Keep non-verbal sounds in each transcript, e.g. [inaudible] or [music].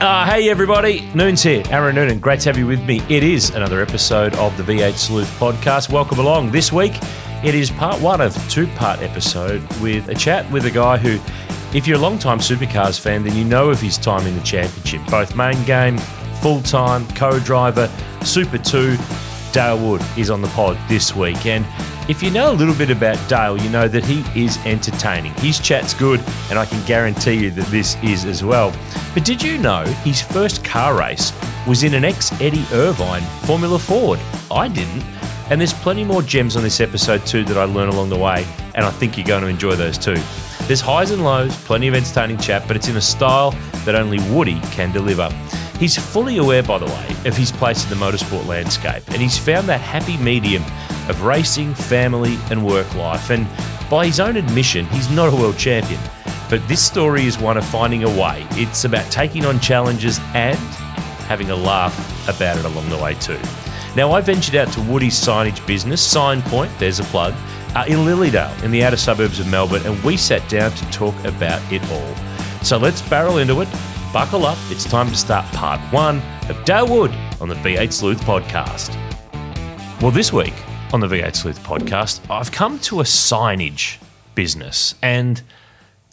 Uh, hey everybody, Noon's here, Aaron Noonan. Great to have you with me. It is another episode of the V8 Sleuth podcast. Welcome along. This week, it is part one of two-part episode with a chat with a guy who, if you're a long-time supercars fan, then you know of his time in the championship, both main game, full-time, co-driver, Super 2. Dale Wood is on the pod this week, and if you know a little bit about Dale, you know that he is entertaining. His chat's good, and I can guarantee you that this is as well. But did you know his first car race was in an ex Eddie Irvine Formula Ford? I didn't. And there's plenty more gems on this episode too that I learn along the way, and I think you're going to enjoy those too. There's highs and lows, plenty of entertaining chat, but it's in a style that only Woody can deliver. He's fully aware, by the way, of his place in the motorsport landscape, and he's found that happy medium of racing, family, and work life. And by his own admission, he's not a world champion. But this story is one of finding a way. It's about taking on challenges and having a laugh about it along the way, too. Now, I ventured out to Woody's signage business, Sign Point, there's a plug, uh, in Lilydale, in the outer suburbs of Melbourne, and we sat down to talk about it all. So let's barrel into it. Buckle up, it's time to start part one of Dale Wood on the V8 Sleuth podcast. Well, this week on the V8 Sleuth podcast, I've come to a signage business and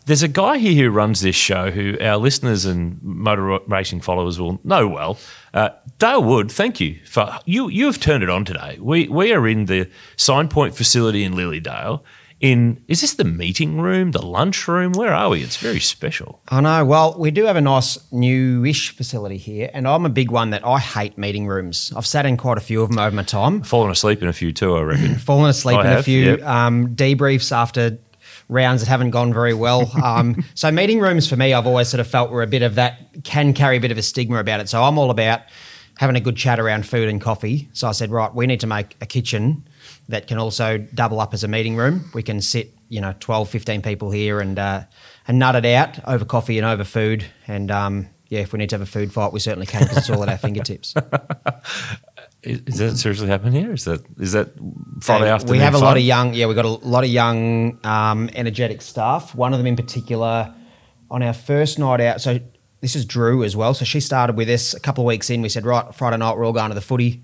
there's a guy here who runs this show who our listeners and motor racing followers will know well. Uh, Dale Wood, thank you for you. You have turned it on today. We we are in the Sign Point facility in Lilydale. In is this the meeting room, the lunch room? Where are we? It's very special. I know. Well, we do have a nice newish facility here, and I'm a big one that I hate meeting rooms. I've sat in quite a few of them over my time. Fallen asleep in a few too, I reckon. [clears throat] Fallen asleep I in a few yep. um, debriefs after rounds that haven't gone very well. [laughs] Um, so meeting rooms for me, I've always sort of felt were a bit of that can carry a bit of a stigma about it. So I'm all about having a good chat around food and coffee. So I said, right, we need to make a kitchen that can also double up as a meeting room. We can sit, you know, 12, 15 people here and uh, and nut it out over coffee and over food. And um, yeah, if we need to have a food fight, we certainly can because it's all at our [laughs] fingertips. Is, is that seriously happening here? Is that is that Friday So afternoon? We have a fun? lot of young, yeah, we've got a lot of young, um, energetic staff. One of them in particular, on our first night out. So this is Drew as well. So she started with us a couple of weeks in. We said, right, Friday night we're all going to the footy.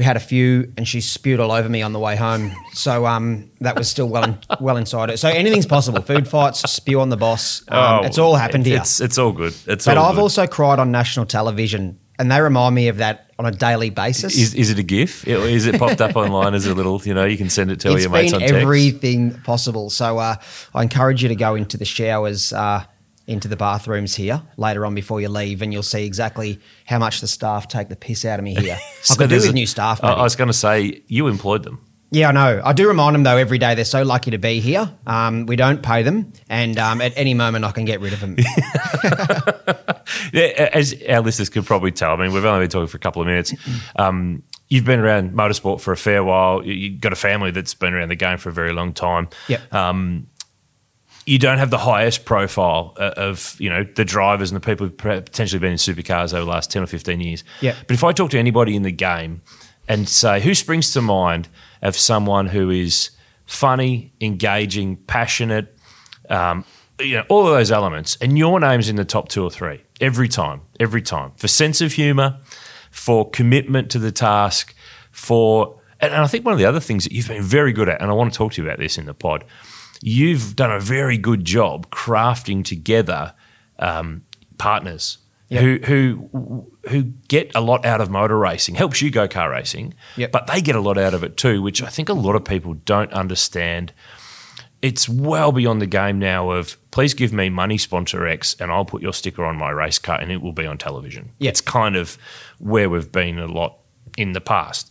We had a few, and she spewed all over me on the way home. So um, that was still well in, well inside it. So anything's possible. Food fights, spew on the boss. Um, Oh, it's all happened here. It's it's all good. It's But all I've good. also cried on national television, and they remind me of that on a daily basis. Is, is it a GIF? Is it popped up online as a little, you know, you can send it to It's your mates been on text? everything possible. So uh, I encourage you to go into the showers, uh, into the bathrooms here later on before you leave, and you'll see exactly how much the staff take the piss out of me here. [laughs] I could do there's with a- new staff. I- Maybe. I was going to say, you employed them. yeah, I know. I do remind them though every day they're so lucky to be here. Um, we don't pay them, and um, at any moment I can get rid of them. [laughs] Yeah, as our listeners could probably tell, I mean, we've only been talking for a couple of minutes. Um, you've been around motorsport for a fair while. You- You've got a family that's been around the game for a very long time. Yep. Um, you don't have the highest profile uh, of you know the drivers and the people who've potentially been in supercars over the last 10 or 15 years Yeah. but if i talk to anybody in the game and say who springs to mind of someone who is funny engaging passionate um, you know all of those elements and your name's in the top two or three every time every time for sense of humor for commitment to the task for and I think one of the other things that you've been very good at, and I want to talk to you about this in the pod, you've done a very good job crafting together um, partners Yep. who who who get a lot out of motor racing, helps you go car racing, Yep. but they get a lot out of it too, which I think a lot of people don't understand. It's well beyond the game now of please give me money sponsor X and I'll put your sticker on my race car and it will be on television. Yep. It's kind of where we've been a lot in the past.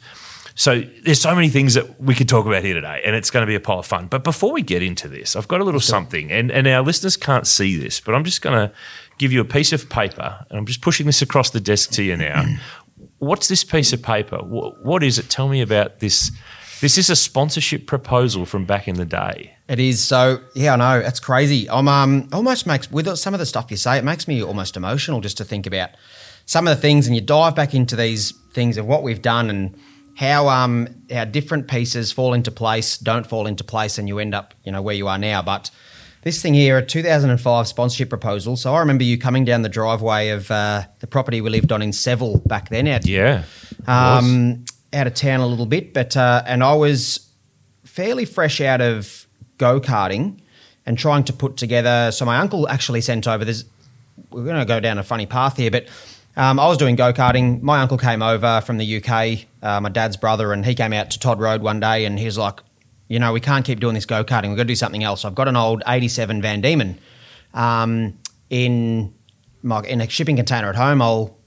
So there's so many things that we could talk about here today, and it's going to be a pile of fun. But before we get into this, I've got a little something, and, and our listeners can't see this, but I'm just going to give you a piece of paper, and I'm just pushing this across the desk to you now. [clears throat] What's this piece of paper? What, what is it? Tell me about this. This is a sponsorship proposal from back in the day. It is so. Yeah, I know. It's crazy. I'm um almost makes with some of the stuff you say, it makes me almost emotional just to think about some of the things, and you dive back into these things of what we've done and how um how different pieces fall into place, don't fall into place, and you end up you know where you are now. But this thing here, a 2005 sponsorship proposal. So I remember you coming down the driveway of uh, the property we lived on in Seville back then. Out, Yeah. um, out of town a little bit, but uh, and I was fairly fresh out of go karting and trying to put together. So my uncle actually sent over. There's we're going to go down a funny path here, but um, I was doing go karting. My uncle came over from the UK, uh, my dad's brother, and he came out to Todd Road one day, and he was like, "You know, we can't keep doing this go karting. We've got to do something else." I've got an old '87 Van Diemen um, in my in a shipping container at home. I'll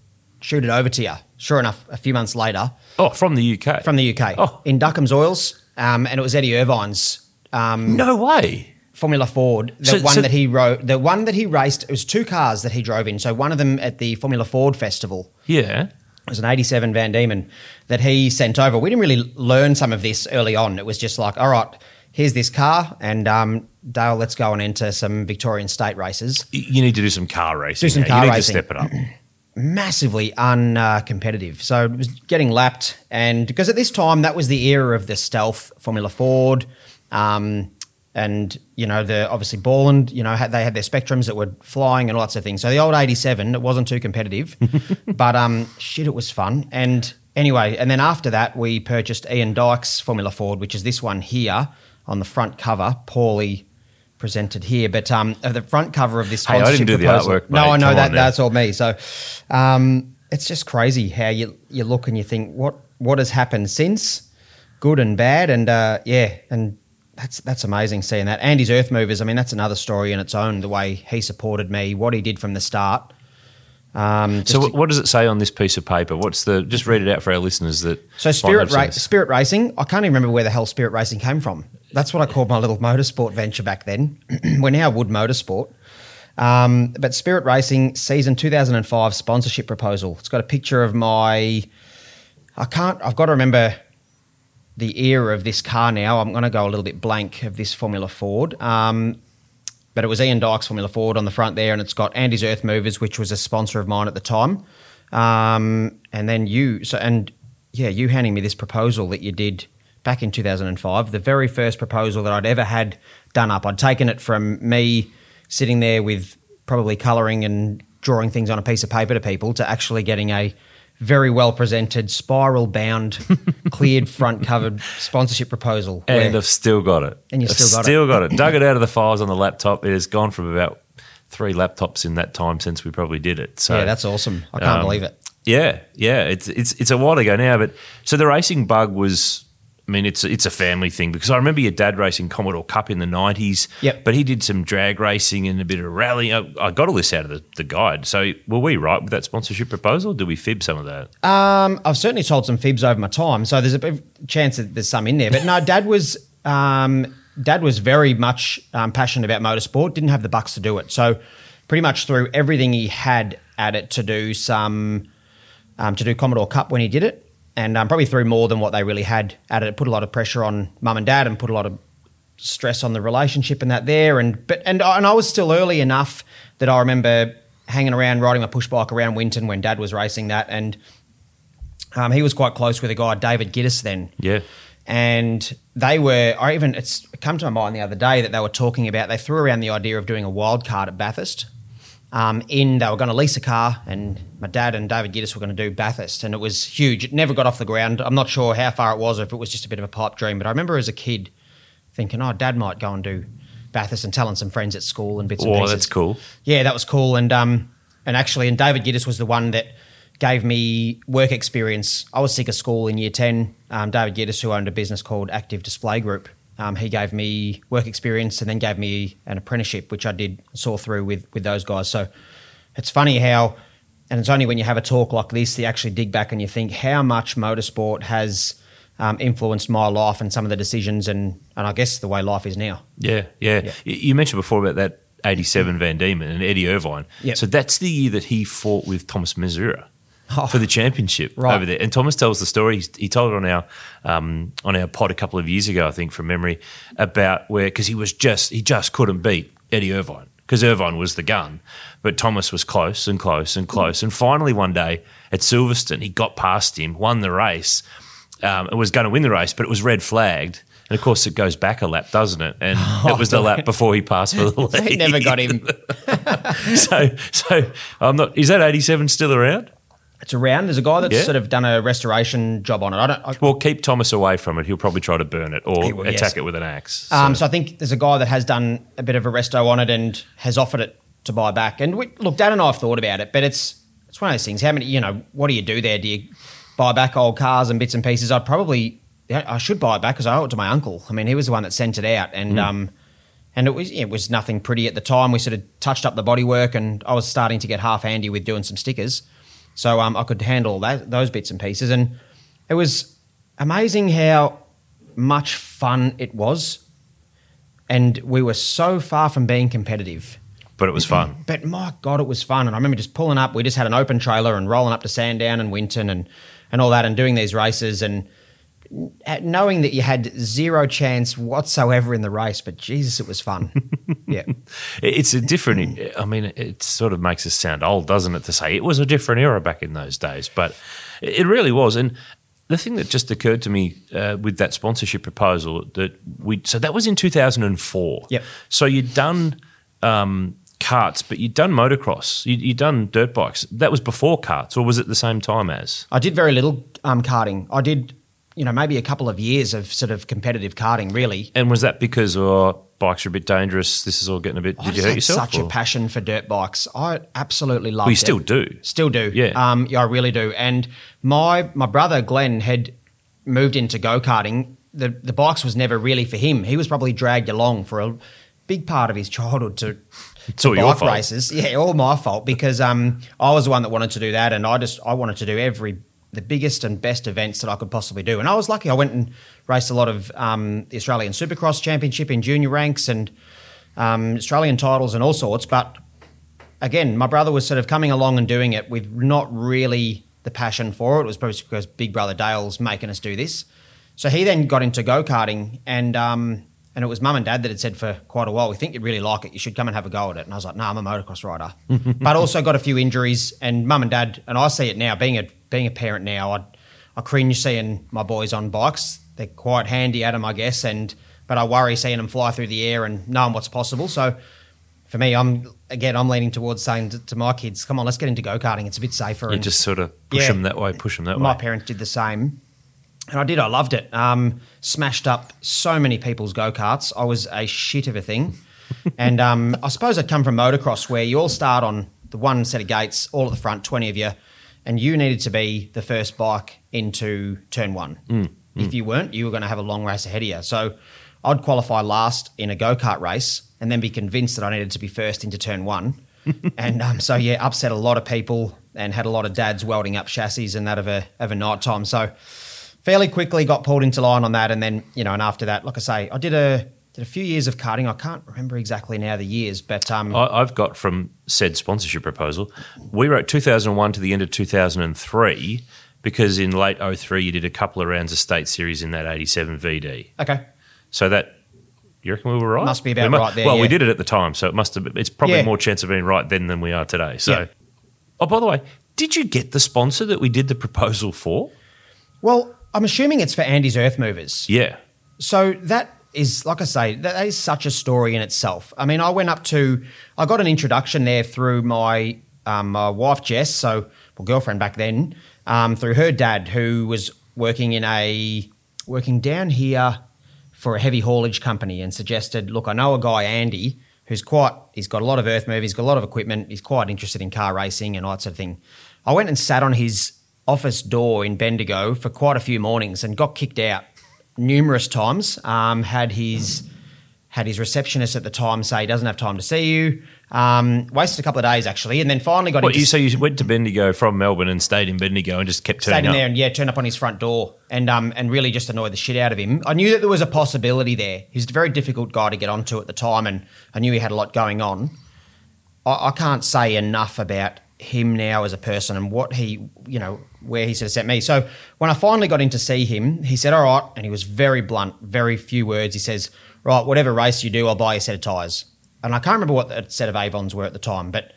shoot it over to you. Sure enough, a few months later, Oh, from the UK. from the UK Oh. in Duckham's Oils, um, and it was Eddie Irvine's um, no way. Formula Ford. The So- one so- that he rode, the one that he raced. It was two cars that he drove in. So one of them at the Formula Ford Festival. Yeah. It was an '87 Van Diemen that he sent over. We didn't really learn some of this early on. It was just like, all right, here's this car, and um, Dale, let's go on into some Victorian state races. You need to do some car racing. Do some now. car you need racing. to step it up. [clears throat] massively uncompetitive. so it was getting lapped, and because at this time that was the era of the stealth Formula Ford, um, and you know the obviously Borland, you know had, they had their Spectrums that were flying and sort of thing. So the old '87, it wasn't too competitive, [laughs] but um, shit, it was fun. And anyway, and then after that, we purchased Ian Dyke's Formula Ford, which is this one here on the front cover, poorly presented here, but um, the front cover of this Hey, I didn't do the artwork, No. I know that that's all me. So um, it's just crazy how you you look and you think what what has happened since, good and bad, and uh, yeah, and that's that's amazing seeing that. Andy's Earth Movers. I mean, that's another story in its own. The way he supported me, what he did from the start. Um, So, to- what, what does it say on this piece of paper? What's the? Just read it out for our listeners. That So Spirit Ra- Spirit Racing. I can't even remember where the hell Spirit Racing came from. That's what I called my little motorsport venture back then. [clears throat] We're now Wood Motorsport. Um, but Spirit Racing season 2005 sponsorship proposal. It's got a picture of my. I can't. I've got to remember the era of this car now. I'm going to go a little bit blank of this Formula Ford. Um, but it was Ian Dyke's Formula Ford on the front there, and it's got Andy's Earth Movers, which was a sponsor of mine at the time. Um, and then you, so and yeah, you handing me this proposal that you did back in 2005, the very first proposal that I'd ever had done up. I'd taken it from me sitting there with probably colouring and drawing things on a piece of paper to people to actually getting a very well presented, spiral bound, [laughs] cleared front covered sponsorship proposal. and where- I've still got it. And you've I've still got it. still got it. [laughs] Dug it out of the files on the laptop. It has gone from about three laptops in that time since we probably did it. So yeah, that's awesome. I can't um, believe it. Yeah, yeah, it's it's it's a while ago now, but so the racing bug was. I mean, it's it's a family thing because I remember your dad racing Commodore Cup in the nineties. Yep. But he did some drag racing and a bit of rallying. I, I got all this out of the, the guide. So were we right with that sponsorship proposal? Did we fib some of that? Um, I've certainly told some fibs over my time, so there's a chance that there's some in there. But no, Dad was um, Dad was very much um, passionate about motorsport. Didn't have the bucks to do it, so pretty much threw everything he had at it to do some um, to do Commodore Cup when he did it, and um, probably threw more than what they really had at it. It put a lot of pressure on Mum and Dad, and put a lot of stress on the relationship and that there. And but and and I was still early enough that I remember hanging around riding my push bike around Winton when Dad was racing that, and um, he was quite close with a guy David Giddis then. Yeah. And they were, I even, it's come to my mind the other day that they were talking about, they threw around the idea of doing a wild card at Bathurst. Um, in, they were going to lease a car, and my dad and David Giddis were going to do Bathurst, and it was huge. It never got off the ground. I'm not sure how far it was, or if it was just a bit of a pipe dream, but I remember as a kid thinking, oh, dad might go and do Bathurst and telling some friends at school and bits and Oh, pieces. that's cool. Yeah, that was cool. And um, and actually, and David Giddis was the one that gave me work experience. I was sick of school in year ten. Um, David Giddis, who owned a business called Active Display Group, um, he gave me work experience and then gave me an apprenticeship, which I did saw through with with those guys. So it's funny how, and it's only when you have a talk like this that you actually dig back and you think how much motorsport has. um, influenced my life and some of the decisions and and I guess the way life is now. Yeah, yeah. Yeah. You mentioned before about that 87 Van Diemen and Eddie Irvine. Yep. So that's the year that he fought with Thomas Mezera. Oh. For the championship Right. over there, and Thomas tells the story. He, he told it on our um, on our pod a couple of years ago, I think, from memory, about where because he was just he just couldn't beat Eddie Irvine because Irvine was the gun, but Thomas was close and close and close, and finally one day at Silverstone he got past him, won the race, um, and was going to win the race, but it was red flagged. And of course, it goes back a lap, doesn't it? And [laughs] it was the lap before he passed for the [laughs] lead. He never got him. [laughs] so, so I'm not. Is that 87 still around? It's around. There's a guy that's Yeah. sort of done a restoration job on it. I don't. I, Well, keep Thomas away from it. He'll probably try to burn it or will, attack yes. it with an axe. So- Um, so I think there's a guy that has done a bit of a resto on it and has offered it to buy back. And we, look, Dad and I have thought about it, but it's it's one of those things. How many, you know, what do you do there? Do you buy back old cars and bits and pieces? I'd probably, I should buy it back because I owe it to my uncle. I mean, he was the one that sent it out, and um, and it was it was nothing pretty at the time. We sort of touched up the bodywork, and I was starting to get half handy with doing some stickers, so um, I could handle that those bits and pieces, and it was amazing how much fun it was and we were so far from being competitive. but it was fun. But my God, it was fun. And I remember just pulling up. We just had an open trailer and rolling up to Sandown and Winton and, and all that and doing these races and knowing that you had zero chance whatsoever in the race. But Jesus, it was fun. [laughs] yeah. It's a different. I mean, it sort of makes us sound old, doesn't it, to say it was a different era back in those days? But it really was. And the thing that just occurred to me uh, with that sponsorship proposal that we so that was in 2004. Yep. So you'd done um, carts, but you'd done motocross. You'd, you'd done dirt bikes. That was before carts, or was it the same time as? I did very little um, karting. I did, you know, maybe a couple of years of sort of competitive karting, really. And was that because oh, bikes are a bit dangerous? This is all getting a bit. I Did you hurt yourself? Such a passion for dirt bikes. I absolutely Well, you it. still do. Still do. Yeah. Um, yeah, I really do. And my my brother Glenn had moved into go karting. The the bikes was never really for him. He was probably dragged along for a big part of his childhood to, It's all to your bike fault. races. Yeah, all my fault because um, I was the one that wanted to do that, and I just I wanted to do every the biggest and best events that I could possibly do. And I was lucky. I went and raced a lot of um, the Australian Supercross Championship in junior ranks and um, Australian titles and all sorts. But again, my brother was sort of coming along and doing it with not really the passion for it. It was probably because Big Brother Dale's making us do this. So he then got into go karting, and um, and it was mum and dad that had said for quite a while, "We think you'd really like it. You should come and have a go at it." And I was like, "No, I'm a motocross rider," [laughs] but also got a few injuries. And mum and dad, and I see it now, being a being a parent now, I I cringe seeing my boys on bikes. They're quite handy at them, I guess, and but I worry seeing them fly through the air and knowing what's possible. So for me, I'm again, I'm leaning towards saying to, to my kids, "Come on, let's get into go karting. It's a bit safer." You and just sort of push Yeah. them that way, push them that my way. My parents did the same. And I did. I loved it. Um, smashed up so many people's go karts. I was a shit of a thing. [laughs] and um, I suppose I'd come from motocross where you all start on the one set of gates, all at the front, 20 of you, and you needed to be the first bike into turn one. If you weren't, you were going to have a long race ahead of you. So I'd qualify last in a go kart race and then be convinced that I needed to be first into turn one. [laughs] and um, so, yeah, upset a lot of people and had a lot of dads welding up chassis and that of a, of a night time. So, fairly quickly got pulled into line on that, and then you know, and after that, like I say, I did a did a few years of karting. I can't remember exactly now the years, but um, I, I've got from said sponsorship proposal. We wrote 2001 to the end of 2003 because in late 03 you did a couple of rounds of state series in that 87 VD. okay, So that you reckon we were right? Must be about We mu- right there, Well, we did it at the time, so it must have. It's probably Yeah. more chance of being right then than we are today. So, Yeah. oh, by the way, did you get the sponsor that we did the proposal for? well, I'm assuming it's for Andy's Earth Movers. Yeah. So that is, like I say, that is such a story in itself. I mean, I went up to, I got an introduction there through my um, my wife Jess, so well, girlfriend back then, um, through her dad who was working in a working down here for a heavy haulage company, and suggested, look, I know a guy Andy who's quite, he's got a lot of earth move, he's got a lot of equipment, he's quite interested in car racing and all that sort of thing. I went and sat on his office door in Bendigo for quite a few mornings and got kicked out numerous times. Um, had his had his receptionist at the time say he doesn't have time to see you. Um, wasted a couple of days actually, and then finally got What, into you, so you went to Bendigo from Melbourne and stayed in Bendigo and just kept stayed turning in up. there and yeah, turned up on his front door and um and really just annoyed the shit out of him. I knew that there was a possibility there. He's a very difficult guy to get onto at the time, and I knew he had a lot going on. I, I can't say enough about him now as a person and what he, you know, where he sort of sent me. So when I finally got in to see him, he said, "All right," and he was very blunt, very few words. He says, "Right, whatever race you do, I'll buy you a set of tires." And I can't remember what the set of Avons were at the time, but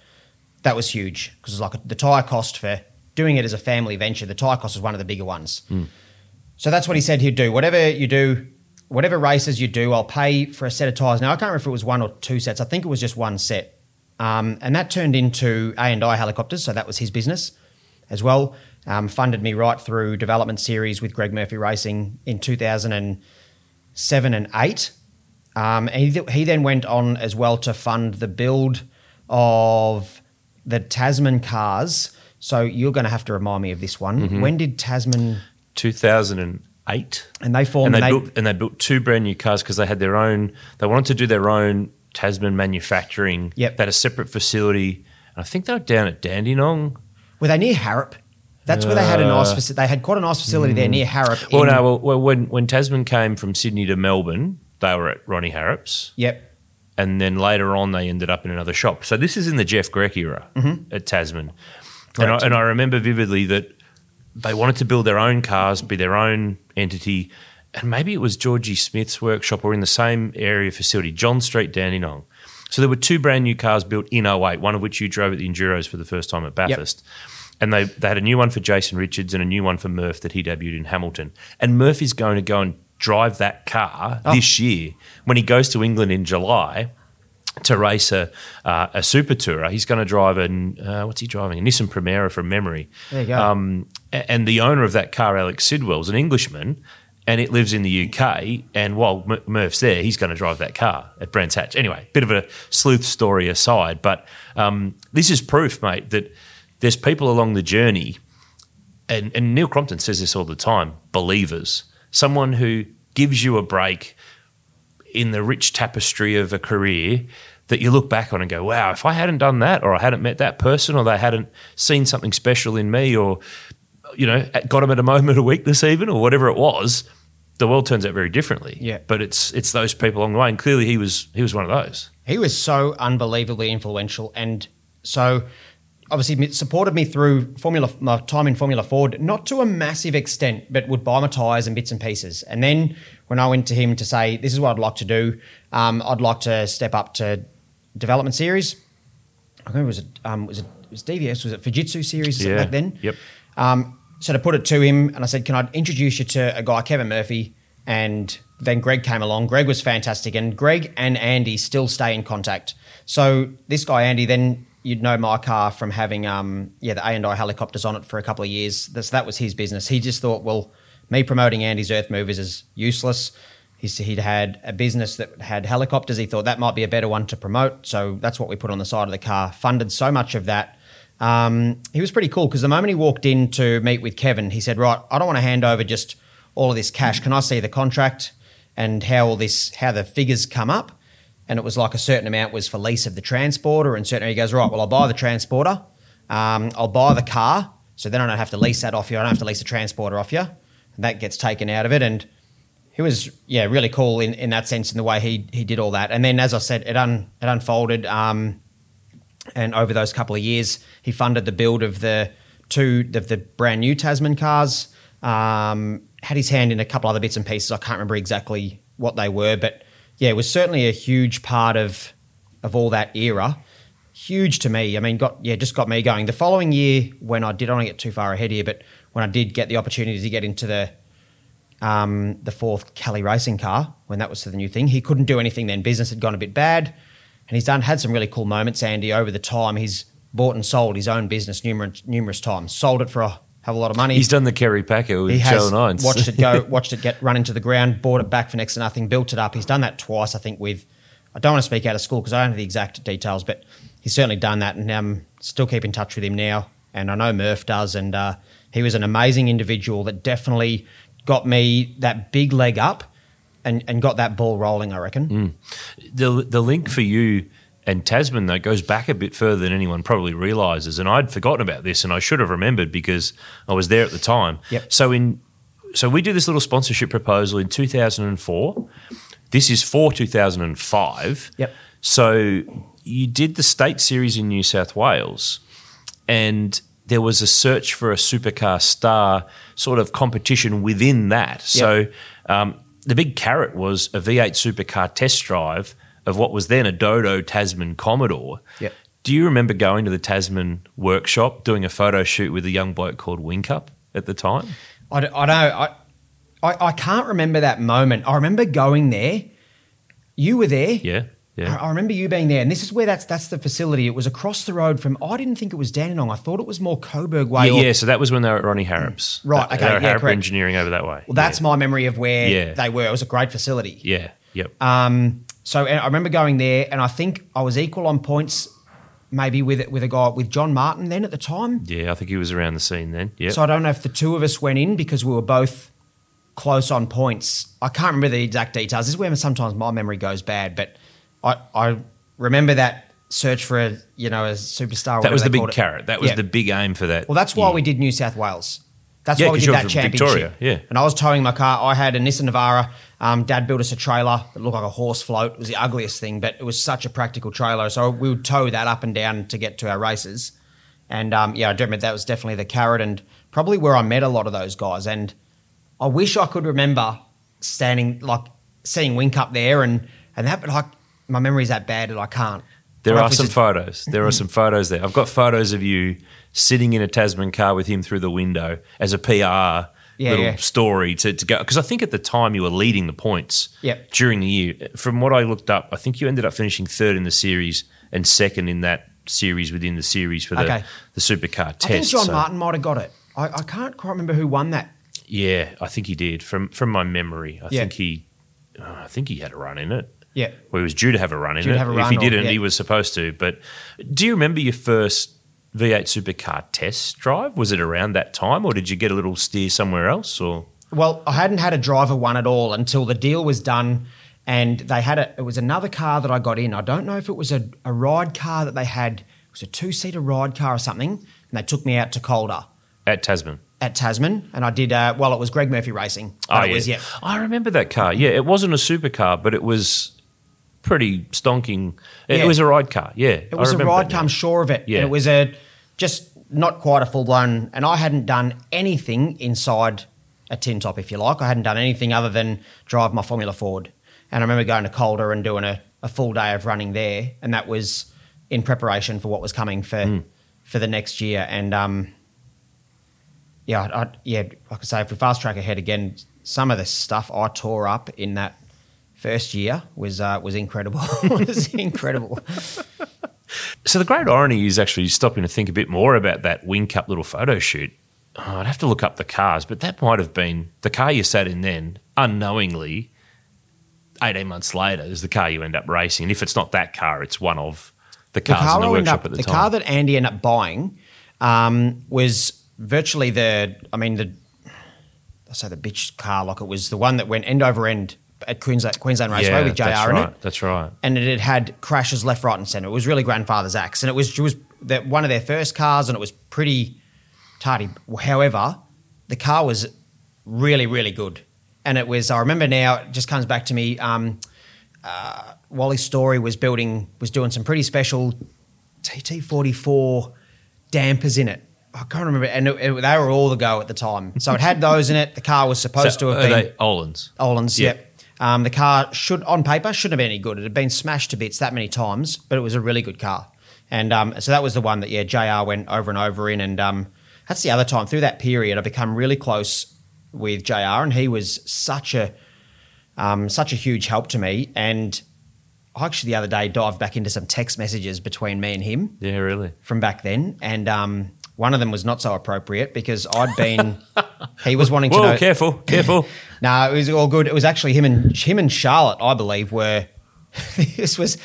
that was huge because it's like the tire cost for doing it as a family venture, the tire cost was one of the bigger ones. So that's what he said he'd do. Whatever you do, whatever races you do, I'll pay for a set of tires. Now I can't remember if it was one or two sets. I think it was just one set, um, and that turned into A and I helicopters. So that was his business as well. Um, funded me right through development series with Greg Murphy Racing in 2007 and eight. Um, and he, he then went on as well to fund the build of the Tasman cars. So you're going to have to remind me of this one. When did Tasman 2008. and they formed? and they, they- built and they built two brand new cars because they had their own. They wanted to do their own Tasman manufacturing. Yep. They had a separate facility. I think they were down at Dandenong. were they near Harrop? That's where they had a nice. faci- They had quite a nice facility there near Harrop. Uh. Well, in- no. Well, well, when when Tasman came from Sydney to Melbourne, they were at Ronnie Harrop's, Yep. and then later on they ended up in another shop. So this is in the Jeff Grech era at Tasman, and I, Correct. and I remember vividly that they wanted to build their own cars, be their own entity, and maybe it was Georgie Smith's workshop or in the same area facility, John Street, Dandenong. So there were two brand new cars built in 08, one of which you drove at the Enduros for the first time at Bathurst. And they, they had a new one for Jason Richards and a new one for Murph that he debuted in Hamilton. And Murph is going to go and drive that car this year when he goes to England in July to race a, uh, a super tourer. He's going to drive an uh, what's he driving? A Nissan Primera from memory. There you go. Um, and the owner of that car, Alex Sidwell, is an Englishman, and it lives in the UK. And while Murph's there, he's going to drive that car at Brands Hatch. Anyway, bit of a sleuth story aside, but um, this is proof, mate, that there's people along the journey and, and Neil Crompton says this all the time believers, someone who gives you a break in the rich tapestry of a career that you look back on and go, wow, if I hadn't done that, or I hadn't met that person, or they hadn't seen something special in me, or, you know, got them at a [laughs] moment of weakness, even, or whatever it was, the world turns out very differently. Yeah. But it's it's those people along the way. And clearly he was he was one of those. He was so unbelievably influential, and so obviously supported me through Formula my time in Formula Ford, not to a massive extent, but would buy my tyres and bits and pieces. And then when I went to him to say, "This is what I'd like to do. Um, I'd like to step up to development series." I remember it was a, um, was it was DVS was it Fujitsu series Yeah. back then? Yep. Um, so to put it to him, and I said, "Can I introduce you to a guy, Kevin Murphy?" And then Greg came along. Greg was fantastic, and Greg and Andy still stay in contact. So this guy Andy, then you'd know my car from having um, yeah the A and I helicopters on it for a couple of years. That's, that was his business. He just thought, well, me promoting Andy's Earth Movers is useless. He's, he'd had a business that had helicopters. He thought that might be a better one to promote. So that's what we put on the side of the car. Funded so much of that. Um, he was pretty cool because the moment he walked in to meet with Kevin, he said, "Right, I don't want to hand over just all of this cash. Can I see the contract and how all this, how the figures come up?" And it was like a certain amount was for lease of the transporter, and certain he goes, "Right, well, I'll buy the transporter. Um, I'll buy the car, so then I don't have to lease that off you. I don't have to lease the transporter off you, and that gets taken out of it." And he was yeah really cool in, in that sense in the way he he did all that and then as I said it un it unfolded um, and over those couple of years he funded the build of the two of the brand new Tasman cars um, had his hand in a couple other bits and pieces I can't remember exactly what they were but yeah it was certainly a huge part of of all that era huge to me I mean got yeah just got me going the following year when I did I don't get too far ahead here but when I did get the opportunity to get into the um, the fourth Kelly racing car when that was the new thing. He couldn't do anything then. Business had gone a bit bad, and he's done had some really cool moments. Andy over the time he's bought and sold his own business numerous numerous times. Sold it for a of a lot of money. He's done the Kerry Packer with he has Channel Nines. watched it go, [laughs] watched it get run into the ground, bought it back for next to nothing, built it up. He's done that twice, I think. With I don't want to speak out of school because I don't have the exact details, but he's certainly done that, and um, still keep in touch with him now. And I know Murph does, and uh, he was an amazing individual that definitely got me that big leg up. and, and got that ball rolling. I reckon. Mm. The the link for you and Tasman though goes back a bit further than anyone probably realizes, and I'd forgotten about this, and I should have remembered because I was there at the time. Yep. So in so we do this little sponsorship proposal in 2004. This is for 2005. Yep. So you did the state series in New South Wales, and there was a search for a supercar star sort of competition within that. So um, the big carrot was a V8 supercar test drive of what was then a Dodo Tasman Commodore. Yep. Do you remember going to the Tasman workshop doing a photo shoot with a young bloke called Whincup at the time? I, d- I know. I, I I can't remember that moment. I remember going there. You were there. Yeah, yeah. I, I remember you being there, and this is where that's that's the facility. It was across the road from. I didn't think it was Dandenong. I thought it was more Coburg way. yeah, or- yeah, so that was when they were at Ronnie Harrop's. Right, They okay, yeah, Harrop correct. Engineering over that way. Well, that's yeah. my memory of where Yeah. they were. It was a great facility. Yeah, yep. Um, so and I remember going there, and I think I was equal on points, maybe with with a guy with John Martin then at the time. yeah, I think he was around the scene then. Yeah. So I don't know if the two of us went in because we were both close on points. I can't remember the exact details. This is where sometimes my memory goes bad, but I, I remember that search for a you know a superstar. that was the big it. carrot. That was Yeah. the big aim for that. Well, that's why year. we did New South Wales. That's Yeah, why we did that championship. Victoria, yeah. And I was towing my car. I had a Nissan Navara. Um, Dad built us a trailer that looked like a horse float. It was the ugliest thing, but it was such a practical trailer. So we would tow that up and down to get to our races. And um, yeah, I do admit that was definitely the carrot and probably where I met a lot of those guys. And I wish I could remember standing like seeing Whincup there and and that, but like my memory's that bad that I can't. There I don't know are some photos. There are some photos there. I've got photos of you sitting in a Tasman car with him through the window as a PR Yeah, little yeah. story to, to go. Because I think at the time you were leading the points Yep. during the year. From what I looked up, I think you ended up finishing third in the series and second in that series within the series for the, Okay. the supercar test. I think John So- Martin might have got it. I, I can't quite remember who won that. Yeah, I think he did. From from my memory, I Yeah. think he, uh, I think he had a run in it. Yeah. Well, he was due to have a run in Due it. if run he didn't, yeah. he was supposed to. But do you remember your first V8 supercar test drive? Was it around that time, or did you get a little steer somewhere else? Or Well, I hadn't had a driver one at all until the deal was done, and they had a. It was another car that I got in. I don't know if it was a, a ride car that they had. It was a two seater ride car or something, and they took me out to Calder at Tasman? at Tasman, and I did. Uh, well, it was Greg Murphy Racing. Oh it yeah. was, yeah. I remember that car. Yeah, it wasn't a supercar, but it was pretty stonking. It Yeah. was a ride car. Yeah, It was a ride car. I'm sure of it. Yeah. And it was a just not quite a full blown. And I hadn't done anything inside a tin top, if you like. I hadn't done anything other than drive my Formula Ford. And I remember going to Calder and doing a, a full day of running there, and that was in preparation for what was coming for Hmm. for the next year. And um, yeah, I, I, yeah, like I say, if we fast track ahead again, some of the stuff I tore up in that first year was uh, was incredible. [laughs] was incredible. So the great irony is actually stopping to think a bit more about that Whincup little photo shoot. Oh, I'd have to look up the cars, but that might have been the car you sat in then, unknowingly. Eighteen months later, is the car you end up racing. And if it's not that car, it's one of the the cars car in the workshop up, at the, the time. The car that Andy ended up buying um, was virtually the, I mean the, I say the bitch car, like it was the one that went end over end at Queensland, Queensland Raceway yeah, with JR that's in right. it, That's right. and it had had crashes left, right, and centre. It was really grandfather's axe, and it was it was that one of their first cars, and it was pretty tardy. However, the car was really, really good, and it was. I remember now. It just comes back to me. Um, uh, Wally Story was building, was doing some pretty special TT44 dampers in it. I can't remember, and it, it- they were all the go at the time. So it had those in it. The car was supposed So, to have are been they Öhlins? Öhlins. Yeah. Yep. Um, the car should, on paper, shouldn't have been any good. It had been smashed to bits that many times, but it was a really good car. And um, so that was the one that yeah, Jr. went over and over in, and um, that's the other time through that period I become really close with Jr. And he was such a um, such a huge help to me. And I actually the other day dived back into some text messages between me and him Yeah, really. from back then, and um, one of them was not so appropriate because I'd been he was wanting to Whoa, know. careful, careful. [laughs] No, it was all good. It was actually him and him and Charlotte, I believe, were [laughs] this was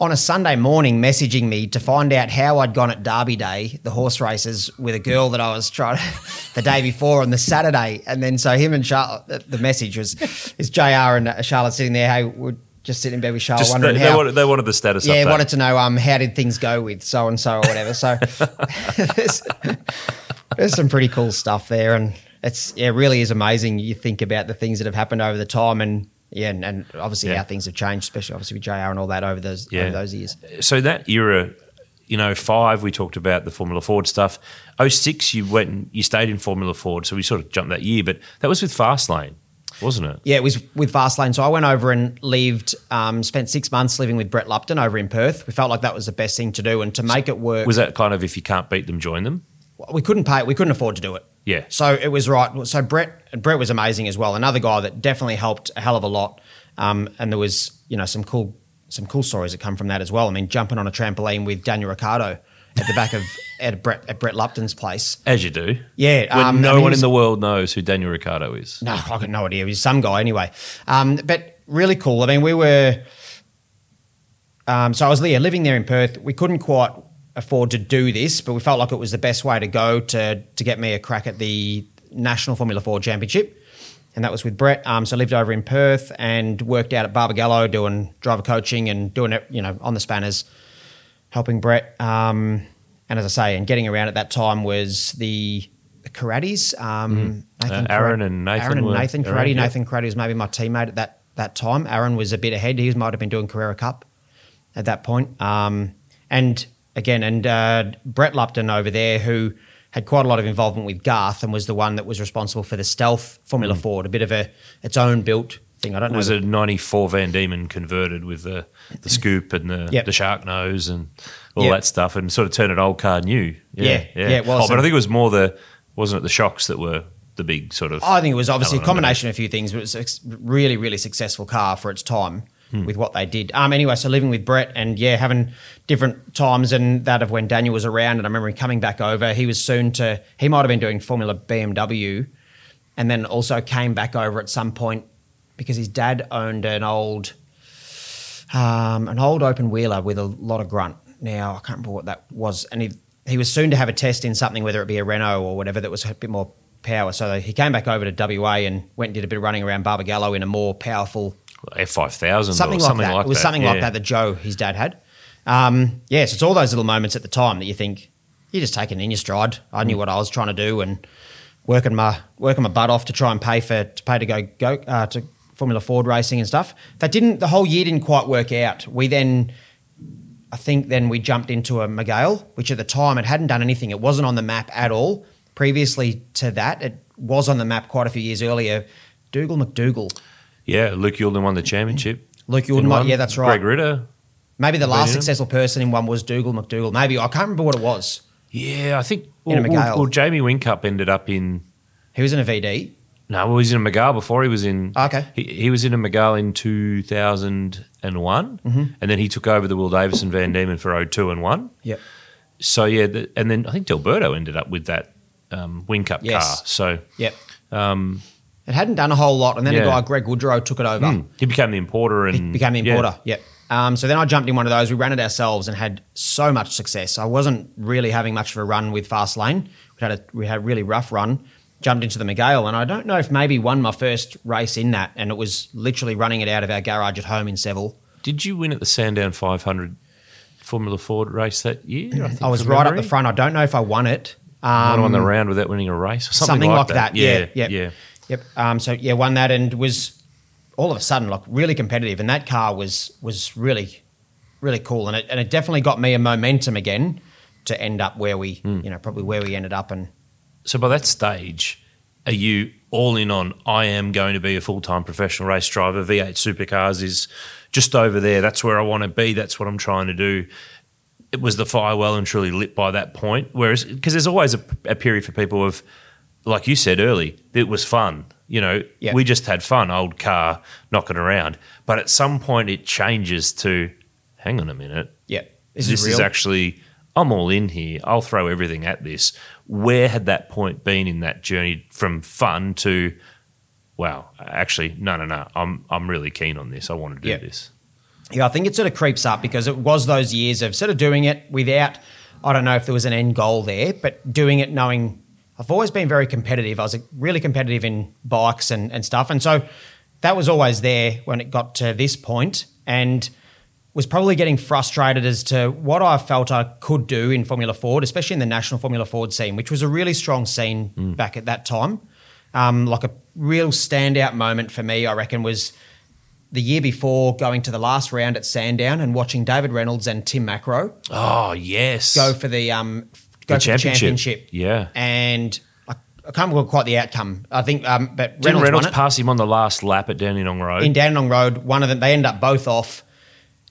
on a Sunday morning messaging me to find out how I'd gone at Derby Day, the horse races, with a girl that I was trying to, [laughs] the day before on the Saturday. And then so him and Charlotte, the- the message was, is JR and Charlotte sitting there, hey, we're just sitting in bed with Charlotte Just wondering they, how. they, wanted, they wanted the status yeah, update. wanted to know um, how did things go with so and so or whatever. So [laughs] there's, there's some pretty cool stuff there, and it's yeah, it really is amazing. You think about the things that have happened over the time, and yeah, and, and obviously Yeah. how things have changed, especially obviously with JR and all that over those Yeah. over those years. so that era, you know, five we talked about the Formula Ford stuff. 06, you went and you stayed in Formula Ford, so we sort of jumped that year, but that was with Fastlane, wasn't it? Yeah, it was with Fastlane. So I went over and lived, um, spent six months living with Brett Lupton over in Perth. We felt like that was the best thing to do, and to make it work, Was that kind of if you can't beat them, join them? we couldn't pay. We couldn't afford to do it. Yeah. So it was right. So Brett Brett was amazing as well. Another guy that definitely helped a hell of a lot. Um, and there was you know some cool some cool stories that come from that as well. I mean, jumping on a trampoline with Daniel Ricciardo at the back of [laughs] at Brett at Brett Lupton's place. As you do. Yeah, When um, no and he one was- in the world knows who Daniel Ricciardo is. No, I got no idea. He's some guy anyway. Um, but really cool. I mean, we were. Um, so I was yeah, living there in Perth. We couldn't quite afford to do this, but we felt like it was the best way to go to to get me a crack at the National Formula Ford Championship. And that was with Brett. Um, so I lived over in Perth and worked out at Barbagallo doing driver coaching and doing it, you know, on the spanners, helping Brett. Um, and as I say, and getting around at that time was the, the Carattis. Um, Nathan Uh, Aaron Caratti- and Nathan Aaron and Nathan around, Caratti. yeah. Nathan Caratti was maybe my teammate at that that time. Aaron was a bit ahead. He might have been doing Carrera Cup at that point. Um, and again, and uh, Brett Lupton over there, who had quite a lot of involvement with Garth and was the one that was responsible for the Stealth Formula Ford, a bit of a its own built thing. I don't know. It was a 94 Van Diemen converted with the, the scoop and the, Yep. the shark nose and all Yep. that stuff and sort of turned an old car new. Yeah, yeah, it was. Oh, but I think it was more the, wasn't it the shocks that were the big sort of. I think it was obviously a element of it? combination of a few things, but it was a really, really successful car for its time Hmm. with what they did. Um, anyway, so living with Brett and yeah, having different times and that of when Daniel was around, and I remember him coming back over. He was soon to. He might have been doing Formula BMW, and then also came back over at some point because his dad owned an old, um, an old open wheeler with a lot of grunt. Now I can't remember what that was, and he he was soon to have a test in something, whether it be a Renault or whatever that was a bit more power. So he came back over to WA and went and did a bit of running around Barbagallo in a more powerful F5000 something like something that. like it was that. something like that that Joe, his dad, had. Um, yes, it's all those little moments at the time that you think you're just taking in your stride. I Mm. knew what I was trying to do and working my working my butt off to try and pay for to pay to go go uh, to Formula Ford racing and stuff. That didn't the whole year didn't quite work out. We then. I think then we jumped into a Mygale, which at the time it hadn't done anything. It wasn't on the map at all. Previously to that, it was on the map quite a few years earlier. Dougal McDougal. Yeah, Luke Youlden won the championship. Luke Youlden, might- one. yeah, that's right. Greg Ritter. Maybe the last successful person in one was Dougal McDougal. Maybe I can't remember what it was. Yeah, I think. In a Well, well, Jamie Whincup ended up in. He was in a VD. No, well, he was in a Mygale before. He was in. Okay. He, he was in a Mygale in 2001. Mm-hmm. And then he took over the Will Davison Van Diemen for 02 and 1. Yep. So, yeah. The, and then I think Delberto ended up with that um, Whincup Yes. car. So, Yep. Um, it hadn't done a whole lot, and then Yeah. a guy Greg Woodrow took it over. hmm, he became the importer and. Became the yeah. importer. Yep. Um, so then I jumped in one of those. We ran it ourselves and had so much success. I wasn't really having much of a run with Fast Lane. We had a we had a really rough run. Jumped into the Mygale, and I don't know if maybe won my first race in that, and it was literally running it out of our garage at home in Seville. Did you win at the Sandown 500 Formula Ford race that year? I, I was right up the front. I don't know if I won it. Um, won the round without winning a race or something, something, like, that. Yeah, Yeah, yeah. Yep. Um, so yeah, won that and was all of a sudden like really competitive, and that car was was really really cool, and it and it definitely got me a momentum again to end up where we Hmm. you know probably where we ended up, and So by that stage, are you all in on I am going to be a full time professional race driver? V8 supercars is just over there. That's where I want to be. That's what I'm trying to do. It was the fire well and truly lit by that point. Whereas, because there's always a, a period for people of, like you said early, it was fun. You know, we just had fun, old car knocking around. But at some point, it changes to, hang on a minute, yeah, this, this, is, is actually I'm all in here. I'll throw everything at this. Where had that point been in that journey from fun to wow, actually no no no. I'm I'm really keen on this. I want to do this. Yeah, I think it sort of creeps up because it was those years of sort of doing it without, I don't know if there was an end goal there, but doing it knowing I've always been very competitive. I was really competitive in bikes and, and stuff. And so that was always there when it got to this point and was probably getting frustrated as to what I felt I could do in Formula Ford, especially in the national Formula Ford scene, which was a really strong scene mm. back at that time. Um, like a real standout moment for me, I reckon, was the year before going to the last round at Sandown and watching David Reynolds and Tim Macrow. Oh yes, go for the um, go the for championship. the championship. Yeah, and I, I can't remember quite the outcome. I think, um, but Didn't Reynolds, Reynolds won it. pass him on the last lap at Dandenong Road. in Dandenong Road. One of them, they end up both off,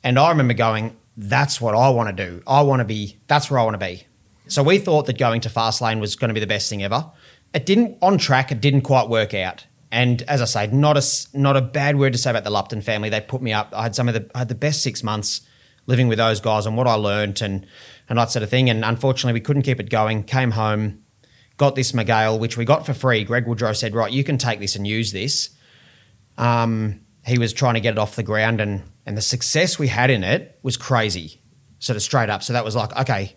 and I remember going, "That's what I want to do. I want to be. That's where I want to be." So we thought that going to fast lane was going to be the best thing ever. It didn't on track. It didn't quite work out. And as I say, not a not a bad word to say about the Lupton family. They put me up. I had some of the I had the best six months living with those guys and what I learnt and and that sort of thing. And unfortunately, we couldn't keep it going. Came home, got this Mygale, which we got for free. Greg Woodrow said, "Right, you can take this and use this." Um, he was trying to get it off the ground, and and the success we had in it was crazy, sort of straight up. So that was like, okay,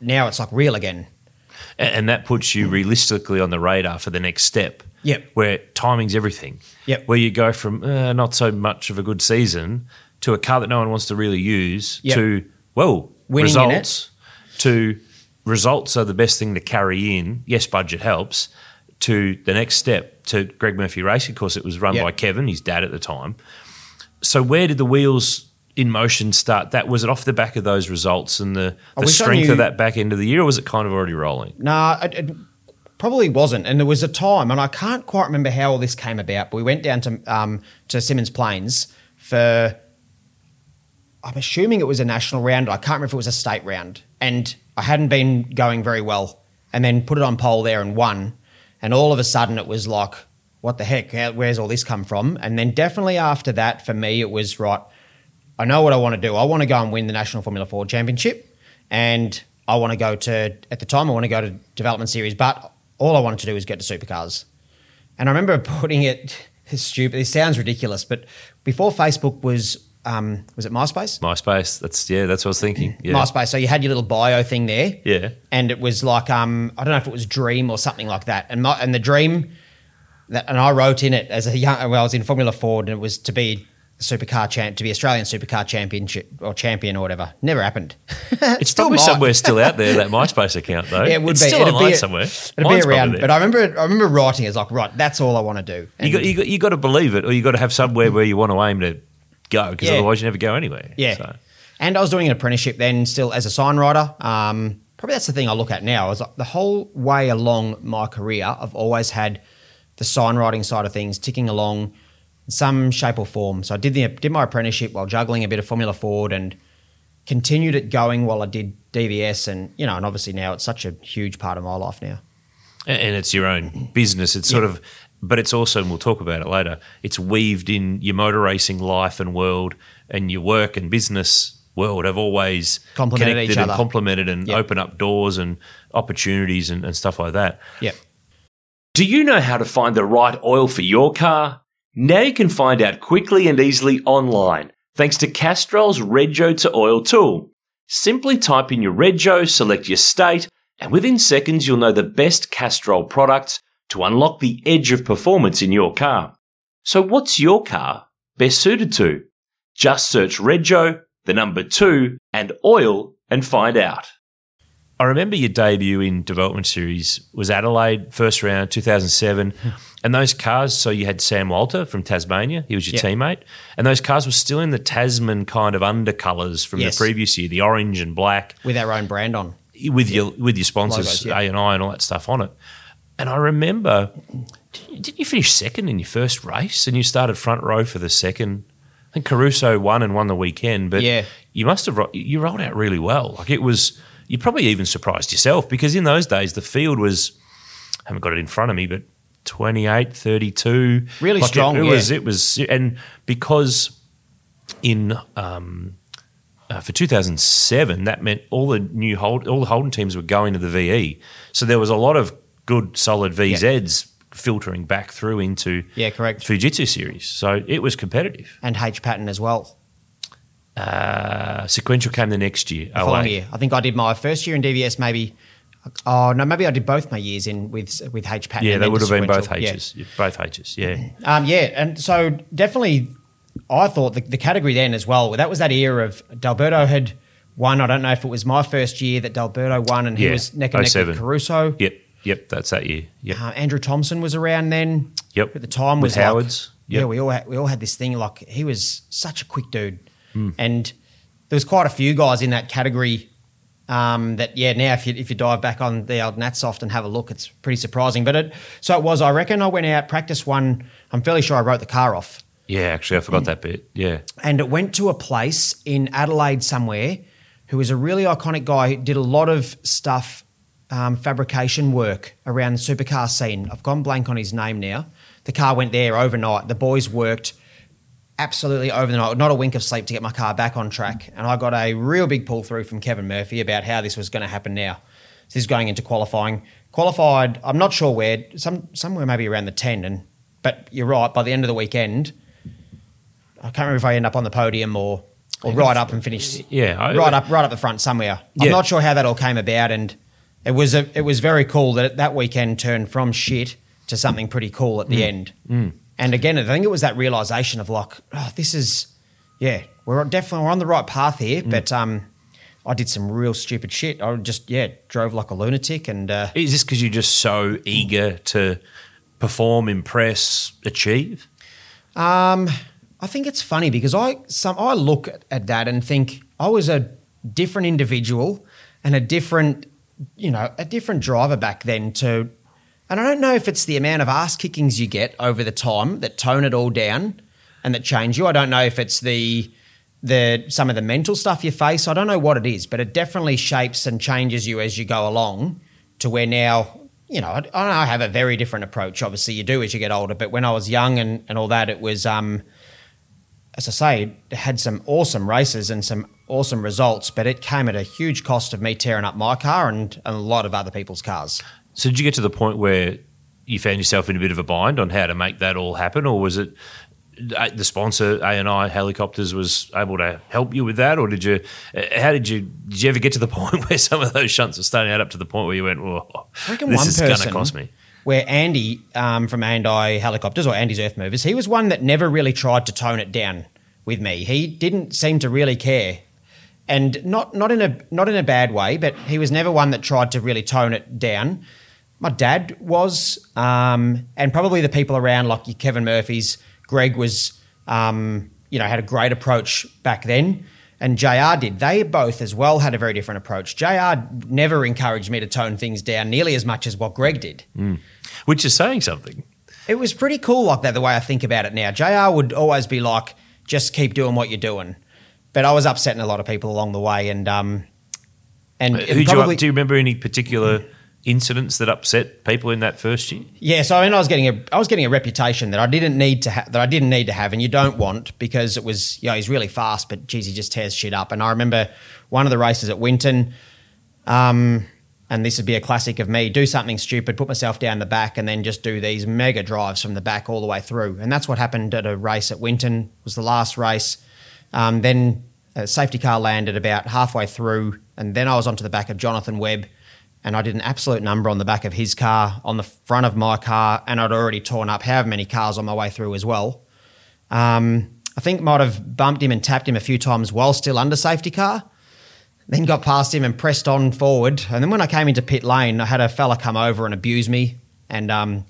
now it's like real again. A- and that puts you realistically on the radar for the next step. Yep. Where timing's everything. Yep. Where you go from uh, not so much of a good season to a car that no one wants to really use Yep. to well Winning in results to results are the best thing to carry in. Yes, budget helps. To the next step to Greg Murphy Racing. Of course, it was run Yep. by Kevin, his dad at the time. So where did the wheels in motion start? That was it off the back of those results and the, the strength of that back end of the year, or was it kind of already rolling? Nah, it, it probably wasn't. And there was a time, and I can't quite remember how all this came about, but we went down to um, to Symmons Plains for. I'm assuming it was a national round. I can't remember if it was a state round, and I hadn't been going very well, and then put it on pole there and won, and all of a sudden it was like, what the heck? Where's all this come from? And then definitely after that, for me, it was right. I know what I want to do. I want to go and win the National Formula Ford Championship, and I want to go to. At the time, I want to go to Development Series, but all I wanted to do was get to supercars. And I remember [laughs] putting it. [laughs] Stupid. It sounds ridiculous, but before Facebook was, um, was it MySpace? MySpace. That's yeah. That's what I was thinking. [clears throat] Yeah. MySpace. So you had your little bio thing there. Yeah. And it was like um, I don't know if it was Dream or something like that. And my, and the Dream that and I wrote in it as a young well, I was in Formula Ford and it was to be a supercar champ to be Australian supercar championship or champion or whatever. Never happened. [laughs] It's probably somewhere still out there that MySpace account though. Yeah, it would it's be. still It'd online be, somewhere. It'd Mine's be around. But. I remember I remember writing it as like, right, that's all I want to do. you got you got you got to believe it, or you got to have somewhere where you want to aim to go, because Yeah. otherwise you never go anywhere. Yeah. So, And I was doing an apprenticeship then, still as a sign writer. Um, probably that's the thing I look at now. Is like the whole way along my career, I've always had the sign writing side of things ticking along in some shape or form. So I did the did my apprenticeship while juggling a bit of Formula Ford and continued it going while I did DVS and you know, and obviously now it's such a huge part of my life now. and, and it's your own business. It's sort of, but it's also, and we'll talk about it later. It's weaved in your motor racing life and world, and your work and business world have always Complemented connected each and complemented and Yep. open up doors and opportunities and, and stuff like that. Yep. Do you know how to find the right oil for your car? Now you can find out quickly and easily online thanks to Castrol's Rego to Oil tool. Simply type in your Rego, select your state, and within seconds you'll know the best Castrol products to unlock the edge of performance in your car. So what's your car best suited to? Just search Rego, the number two, and oil and find out. I remember your debut in Development Series was Adelaide, first round, 2007. Hmm. and those cars, so you had Sam Walter from Tasmania, he was your Yep. teammate. And those cars were still in the Tasman kind of undercolours from Yes. the previous year, the orange and black With our own brand on. with your with your sponsors, Logos, yeah. A and I and all that stuff on it. And I remember, didn't you finish second in your first race and you started front row for the second? I think Caruso won and won the weekend, but Yeah. you must have you rolled out really well. Like it was, you probably even surprised yourself because in those days the field was, I haven't got it in front of me, but 28, 32. Really Like, it- strong, It, yeah. was, it was, and because in um, uh, for 2007, that meant all the new hold, all the Holden teams were going to the VE. So there was a lot of good, solid VZs filtering back through into Yeah, correct. Fujitsu series. So it was competitive. And H pattern as well. Uh, sequential came the next year. the following year. I think I did my first year in DVS, maybe. Oh no, maybe I did both my years in with with H pattern. Yeah, they would have been both H's. Yeah, Both H's. Yeah. [clears throat] Um, yeah, and so definitely, I thought the, the category then as well. That was that era of D'Alberto had won. I don't know if it was my first year that D'Alberto won, and he Yeah, was neck and neck with Caruso. Yep. Yep. That's that year. Yep. Uh, Andrew Thompson was around then. Yep. At the time, With was like- Howards. yeah, we all had, we all had this thing like he was such a quick dude, Hmm. and there was quite a few guys in that category. Um, that yeah, now if you if you dive back on the old Natsoft and have a look, it's pretty surprising. But it so it was. I reckon I went out practice one. I'm fairly sure I wrote the car off Yeah. Actually, I forgot that bit. Yeah. and it went to a place in Adelaide somewhere who was a really iconic guy who did a lot of stuff, um, fabrication work around the supercar scene. I've gone blank on his name now. The car went there overnight. The boys worked absolutely over the night, not a wink of sleep to get my car back on track. And I got a real big pull through from Kevin Murphy about how this was going to happen now. So this is going into qualifying. Qualified, I'm not sure where, some somewhere maybe around the 10. And but you're right, by the end of the weekend, I can't remember if I end up on the podium or or right up and finish. Yeah, I- right up, right up the front somewhere. I'm not sure how that all came about, and it was a, it was very cool that that weekend turned from shit to something pretty cool at the Mm. end. And again, I think it was that realization of like, oh, this is, yeah, we're definitely we're on the right path Mm. here, but um. I did some real stupid shit. I just yeah drove like a lunatic and uh, Is this because you're just so eager to perform, impress, achieve? Um, I think it's funny because I some I look at that and think I was a different individual and a different, you know, a different driver back then to, and I don't know if it's the amount of ass kickings you get over the time that tone it all down and that change you. I don't know if it's the the some of the mental stuff you face. I don't know what it is, but it definitely shapes and changes you as you go along to where now you know, I, I have a very different approach. Obviously, you do as you get older. But when I was young and, and all that, it was, um, as I say, had some awesome races and some awesome results, but it came at a huge cost of me tearing up my car and, and a lot of other people's cars. So did you get to the point where you found yourself in a bit of a bind on how to make that all happen, or was it uh, the sponsor A and I Helicopters was able to help you with that, or did you? uh, How did you? Did you ever get to the [laughs] point where some of those shunts were starting out up to the point where you went, "Whoa, this is going to cost me"? Where Andy um, from A&I Helicopters or Andy's Earth Movers, he was one that never really tried to tone it down with me. He didn't seem to really care, and not not in a not in a bad way, but he was never one that tried to really tone it down. My dad was, um, and probably the people around like Kevin Murphy's, Greg was, um, you know, had a great approach back then. And JR did. They both as well had a very different approach. JR never encouraged me to tone things down nearly as much as what Greg did. Which is saying something. It was pretty cool like that, the way I think about it now. JR would always be like, just keep doing what you're doing. But I was upsetting a lot of people along the way. And, um, and Who you probably, up, do you remember any particular incidents that upset people in that first year? Yeah, so I mean, I was getting a, I was getting a reputation that I didn't need to have, that I didn't need to have, and you don't want because it was, you know, he's really fast, but geez, he just tears shit up. And I remember one of the races at Winton, um, and this would be a classic of me: do something stupid, put myself down the back, and then just do these mega drives from the back all the way through. And that's what happened at a race at Winton. Was the last race. Um, then a safety car landed about halfway through, and then I was onto the back of Jonathan Webb and I did an absolute number on the back of his car, on the front of my car, and I'd already torn up however many cars on my way through as well. Um, I think might have bumped him and tapped him a few times while still under safety car. Then got past him and pressed on forward. And then when I came into pit lane, I had a fella come over and abuse me, and um,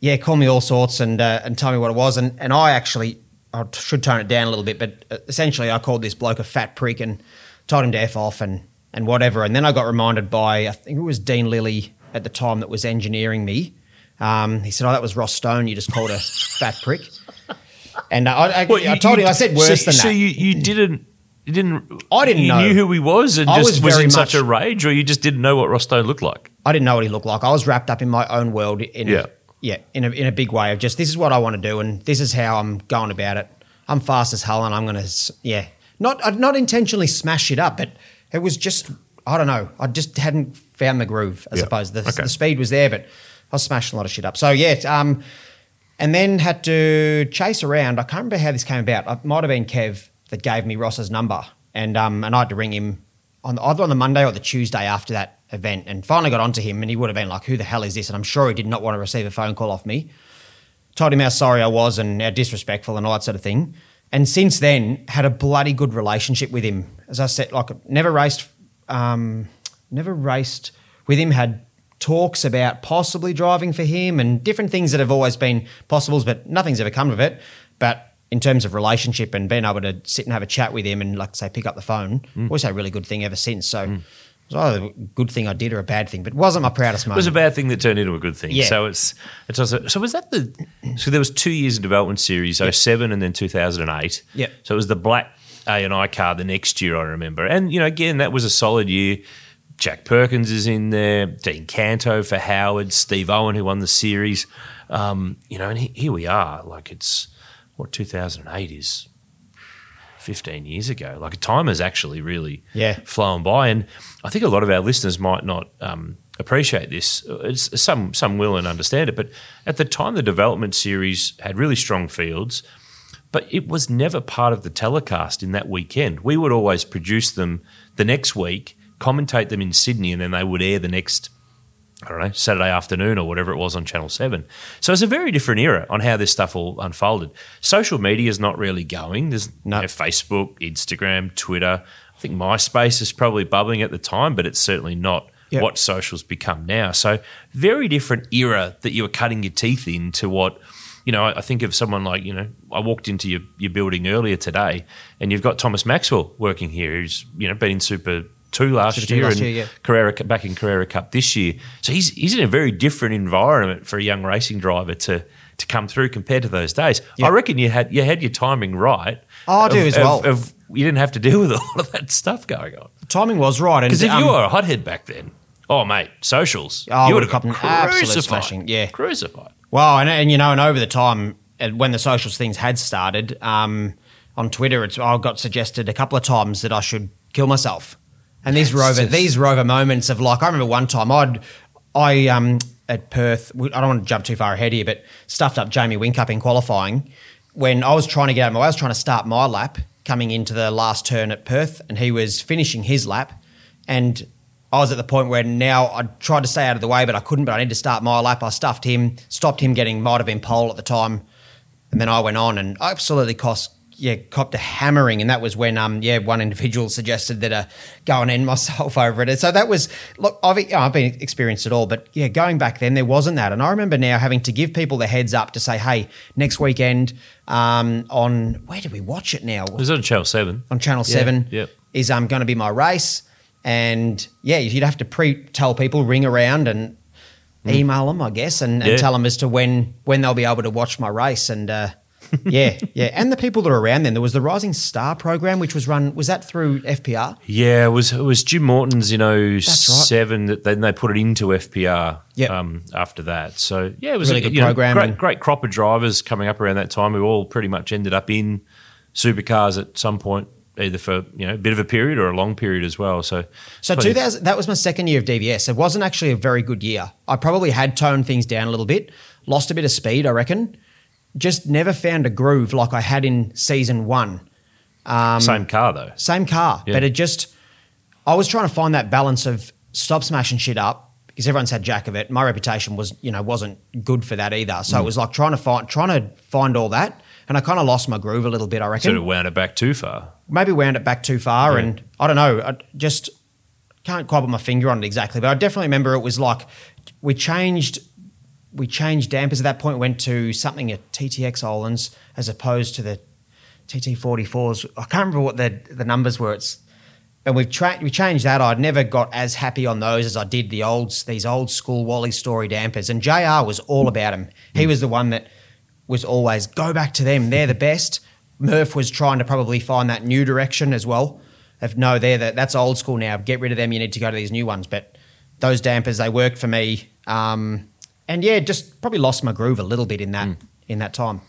yeah, call me all sorts and uh, and tell me what it was. And and I actually I should tone it down a little bit, but uh, essentially I called this bloke a fat prick and told him to f off and and whatever. And then I got reminded by I think it was Dean Lilly at the time that was engineering me. Um, he said, "Oh, that was Ross Stone. You just called a fat prick." And uh, I, I, Well, I told you- him I said worse so, than so that. you, you didn't. You didn't. I didn't you know. knew who he was, and I just was was, in such a rage, or you just didn't know what Ross Stone looked like. I didn't know what he looked like. I was wrapped up in my own world in Yeah. Yeah, in a in a big way of just this is what I want to do and this is how I'm going about it. I'm fast as hell and I'm going to yeah, not not intentionally smash it up, but it was just I don't know. I just hadn't found the groove. I Yeah. suppose the, Okay. the speed was there, but I was smashing a lot of shit up. So yeah, um, and then had to chase around. I can't remember how this came about. It might have been Kev that gave me Ross's number, and um, and I had to ring him on either on the Monday or the Tuesday after that event, and finally got onto him, and he would have been like, "Who the hell is this?" And I'm sure he did not want to receive a phone call off me. Told him how sorry I was and how disrespectful and all that sort of thing. And since then, had a bloody good relationship with him. As I said, like never raced, um, never raced with him. Had talks about possibly driving for him and different things that have always been possibles, but nothing's ever come of it. But in terms of relationship and being able to sit and have a chat with him and like say pick up the phone, Mm. always a really good thing ever since. So it was either a good thing I did or a bad thing, but it wasn't my proudest moment. It was a bad thing that turned into a good thing. Yeah. So it's it's also so was that the so there was two years of development series, 07 and then two thousand and eight. Yep. So it was the black A and I car the next year I remember. And you know, again, that was a solid year. Jack Perkins is in there, Dean Canto for Howard, Steve Owen who won the series. Um, you know, and he, here we are. Like it's what 2008 is 15 years ago. Like a time has actually really Yeah. flown by, and I think a lot of our listeners might not um, appreciate this. It's, some some will and understand it, but at the time, the development series had really strong fields, but it was never part of the telecast in that weekend. We would always produce them the next week, commentate them in Sydney, and then they would air the next I don't know, Saturday afternoon or whatever it was on Channel 7. So it's a very different era on how this stuff all unfolded. Social media is not really going. There's No. you know, Facebook, Instagram, Twitter. I think MySpace is probably bubbling at the time, but it's certainly not Yep. what social's become now. So very different era that you were cutting your teeth in to what, you know, I think of someone like, you know, I walked into your, your building earlier today and you've got Thomas Maxwell working here who's, you know, been in Super 2 last Super two year last and year, yeah. Carrera back in Carrera Cup this year. So he's he's in a very different environment for a young racing driver to to come through compared to those days. Yeah. I reckon you had you had your timing right. Oh, I do of- as well. Of, you didn't have to deal with [laughs] a lot of that stuff going on. Timing was right. Because if um, you were a hothead back then, oh mate, socials, Oh, you would have would've got absolute crucified. smashing, yeah. crucified. Well, and, and you know, and over the time, and when the socials things had started, um, on Twitter, it's I got suggested a couple of times that I should kill myself. And these rover, just- these rover moments of like, I remember one time I'd, I um at Perth, I don't want to jump too far ahead here, but stuffed up Jamie Whincup in qualifying when I was trying to get out of my way. I was trying to start my lap coming into the last turn at Perth, and he was finishing his lap, and I was at the point where now I tried to stay out of the way, but I couldn't. But I need to start my lap. I stuffed him, stopped him getting might have been pole at the time, and then I went on and I absolutely cost yeah copped a hammering, and that was when um yeah one individual [laughs] suggested that uh go and end myself [laughs] over it. And so that was look I've you know, I've been experienced it all, but yeah going back then there wasn't that, and I remember now having to give people the heads up to say hey next weekend um on where do we watch it now It was on Channel Seven. on Channel Yeah, Seven yep. is um, going to be my race, and yeah, you'd have to pre tell people, ring around and email them, I guess, and, and. Yeah. tell them as to when when they'll be able to watch my race, and uh, [laughs] yeah, yeah, and the people that are around then. There was the Rising Star program, which was run was that through FPR? Yeah, it was it was Jim Morton's in right. 07 that then they put it into FPR Yep. um, after that. So yeah, it was Really a good you know, Great, great crop of drivers coming up around that time who all pretty much ended up in supercars at some point, either for you know a bit of a period or a long period as well. So So 2000, that was my second year of DVS. It wasn't actually a very good year. I probably had toned things down a little bit, lost a bit of speed, I reckon. Just never found a groove like I had in season one. same car though. Same car, Yeah. but it just, I was trying to find that balance of stop smashing shit up because everyone's had jack of it. My reputation was, you know, wasn't good for that either. Mm. So it was like trying to find, trying to find all that. And I kind of lost my groove a little bit, I reckon. Sort of wound it back too far. Maybe wound it back too far. Yeah. And I don't know, I just can't quite put my finger on it exactly. But I definitely remember it was like we changed. We changed dampers at that point. Went to something at TTX Öhlins as opposed to the TT44s. I can't remember what the the numbers were. It's and we've tra- we changed that. I'd never got as happy on those as I did the old these old school Wally Story dampers. And Jr was all about them. He was the one that was always go back to them. They're the best. Murph was trying to probably find that new direction as well. If no, they're the, that's old school now. Get rid of them. You need to go to these new ones. But those dampers they worked for me. Um, and yeah, just probably lost my groove a little bit in that in that time.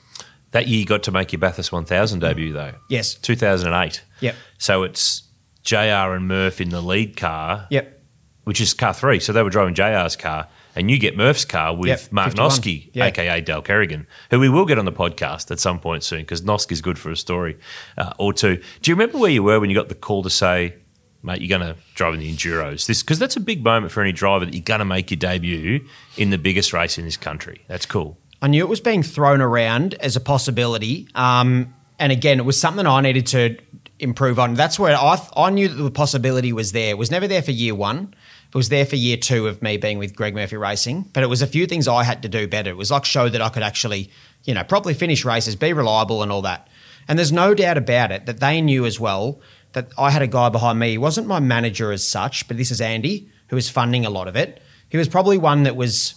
That year you got to make your Bathurst 1000 debut though. Yes. 2008. Yep. So it's JR and Murph in the lead car. Yep. which is car three. So they were driving JR's car, and you get Murph's car with Yep, Mark 51. Noske, Yeah. aka Dale Kerrigan, who we will get on the podcast at some point soon because Noske's good for a story uh, or two. Do you remember where you were when you got the call to say, mate, you're going to drive in the Enduros? This Because that's a big moment for any driver that you're going to make your debut in the biggest race in this country. That's cool. I knew it was being thrown around as a possibility. Um, and again, it was something I needed to improve on. That's where I, th- I knew that the possibility was there. It was never there for year one. It was there for year two of me being with Greg Murphy Racing. But it was a few things I had to do better. It was like show that I could actually, you know, properly finish races, be reliable and all that. And there's no doubt about it that they knew as well that I had a guy behind me. He wasn't my manager as such, but this is Andy, who was funding a lot of it. He was probably one that was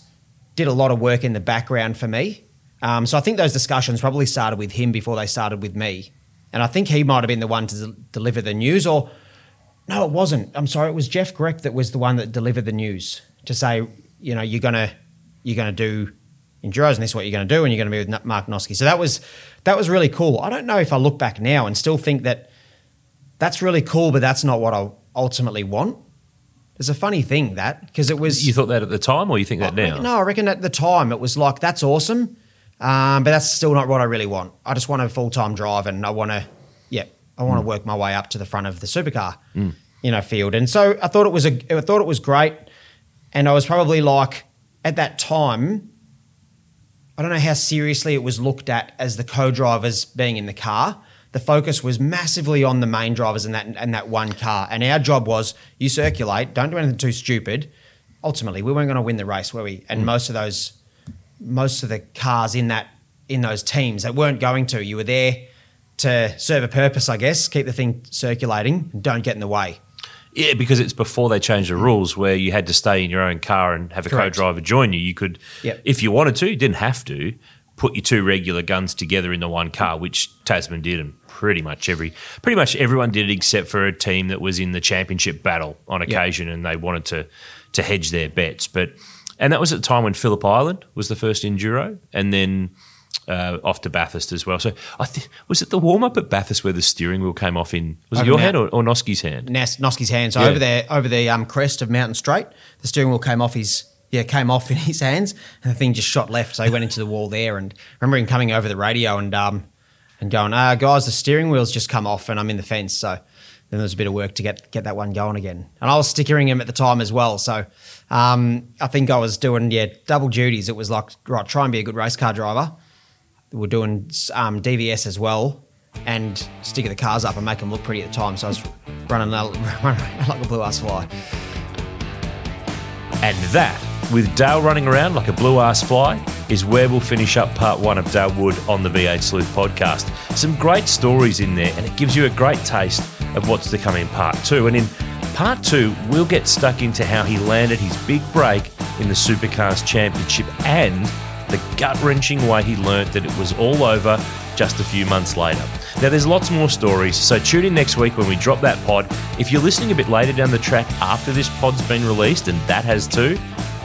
did a lot of work in the background for me. Um, so I think those discussions probably started with him before they started with me. And I think he might have been the one to del- deliver the news, or no, it wasn't. I'm sorry, it was Jeff Grech that was the one that delivered the news to say, you know, you're gonna you're gonna do enduros, and this is what you're gonna do, and you're gonna be with Mark Noske. So that was that was really cool. I don't know if I look back now and still think that that's really cool, but that's not what I ultimately want. It's a funny thing that because it was You thought that at the time, or you think that now? no, I reckon at the time it was like that's awesome, um, but that's still not what I really want. I just want a full time drive, and I want to, yeah, I want to work my way up to the front of the supercar, you know, field. And so I thought it was a, I thought it was great, and I was probably like at that time. I don't know how seriously it was looked at as the co-drivers being in the car. The focus was massively on the main drivers in that and that one car, and our job was you circulate, don't do anything too stupid. Ultimately, we weren't going to win the race, were we? And mm. most of those, most of the cars in that in those teams that weren't going to, you were there to serve a purpose, I guess, keep the thing circulating, and don't get in the way. Yeah, because it's before they changed the rules where you had to stay in your own car and have a Correct. co-driver join you. You could, Yep. if you wanted to, you didn't have to, put your two regular guns together in the one car, which Tasman did, and pretty much every, pretty much everyone did it except for a team that was in the championship battle on occasion, and they wanted to to hedge their bets. But and that was at the time when Phillip Island was the first enduro, and then. Uh, off to Bathurst as well. So, I th- was it the warm up at Bathurst where the steering wheel came off in? Was it your hand or, or Noske's hand? Nas- Noske's hand. So Yeah. over there, over the um, crest of Mountain Straight, the steering wheel came off his yeah came off [laughs] in his hands, and the thing just shot left. So he went into the wall there. And I remember him coming over the radio and um and going, ah guys, the steering wheel's just come off, and I'm in the fence. So then there was a bit of work to get get that one going again. And I was stickering him at the time as well. So um, I think I was doing yeah double duties. It was like right, try and be a good race car driver. We're doing um, DVS as well and sticking the cars up and make them look pretty at the time. So I was running, [laughs] running like a blue ass fly. And that, with Dale running around like a blue ass fly, is where we'll finish up part one of Dale Wood on the V8 Sleuth podcast. Some great stories in there, and it gives you a great taste of what's to come in part two. And in part two, we'll get stuck into how he landed his big break in the Supercars Championship and the gut wrenching way he learnt that it was all over just a few months later. Now, there's lots more stories, so tune in next week when we drop that pod. If you're listening a bit later down the track after this pod's been released, and that has too,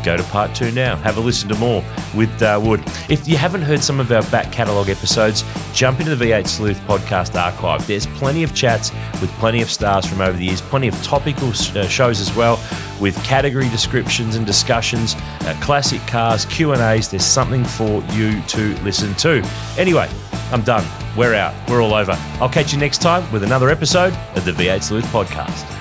go to part two now. Have a listen to more with uh, Wood. If you haven't heard some of our back catalogue episodes, jump into the V8 Sleuth podcast archive. There's plenty of chats with plenty of stars from over the years, plenty of topical uh, shows as well, with category descriptions and discussions, uh, classic cars, Q and A's. There's something for you to listen to. Anyway, I'm done. We're out. We're all over. I'll catch you next time with another episode of the V8 Sleuth podcast.